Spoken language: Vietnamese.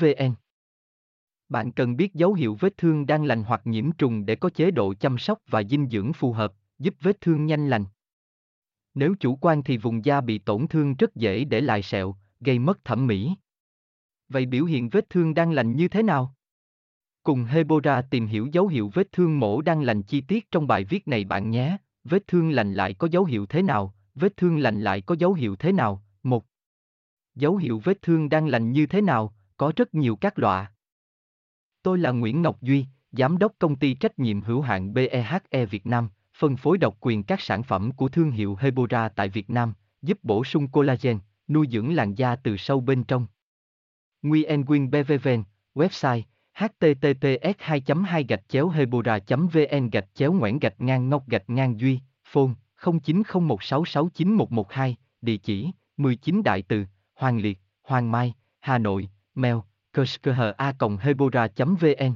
vn bạn cần biết dấu hiệu vết thương đang lành hoặc nhiễm trùng để có chế độ chăm sóc và dinh dưỡng phù hợp, giúp vết thương nhanh lành. Nếu chủ quan thì vùng da bị tổn thương rất dễ để lại sẹo, gây mất thẩm mỹ. Vậy biểu hiện vết thương đang lành như thế nào? Cùng Hebora tìm hiểu dấu hiệu vết thương mổ đang lành chi tiết trong bài viết này bạn nhé. Vết thương lành lại có dấu hiệu thế nào? Vết thương lành lại có dấu hiệu thế nào? 1. Dấu hiệu vết thương đang lành như thế nào? Có rất nhiều các loại. Tôi là Nguyễn Ngọc Duy, Giám đốc công ty trách nhiệm hữu hạn BEHE Việt Nam, phân phối độc quyền các sản phẩm của thương hiệu Hebora tại Việt Nam, giúp bổ sung collagen, nuôi dưỡng làn da từ sâu bên trong. Nguyen Quyên BVVN, website https 2 2 gạch chéo hebora vn gạch chéo ngoãn gạch ngang ngọc gạch ngang duy phone 0901669112 địa chỉ 19 đại từ hoàng liệt hoàng mai hà nội mail kerskha hebora vn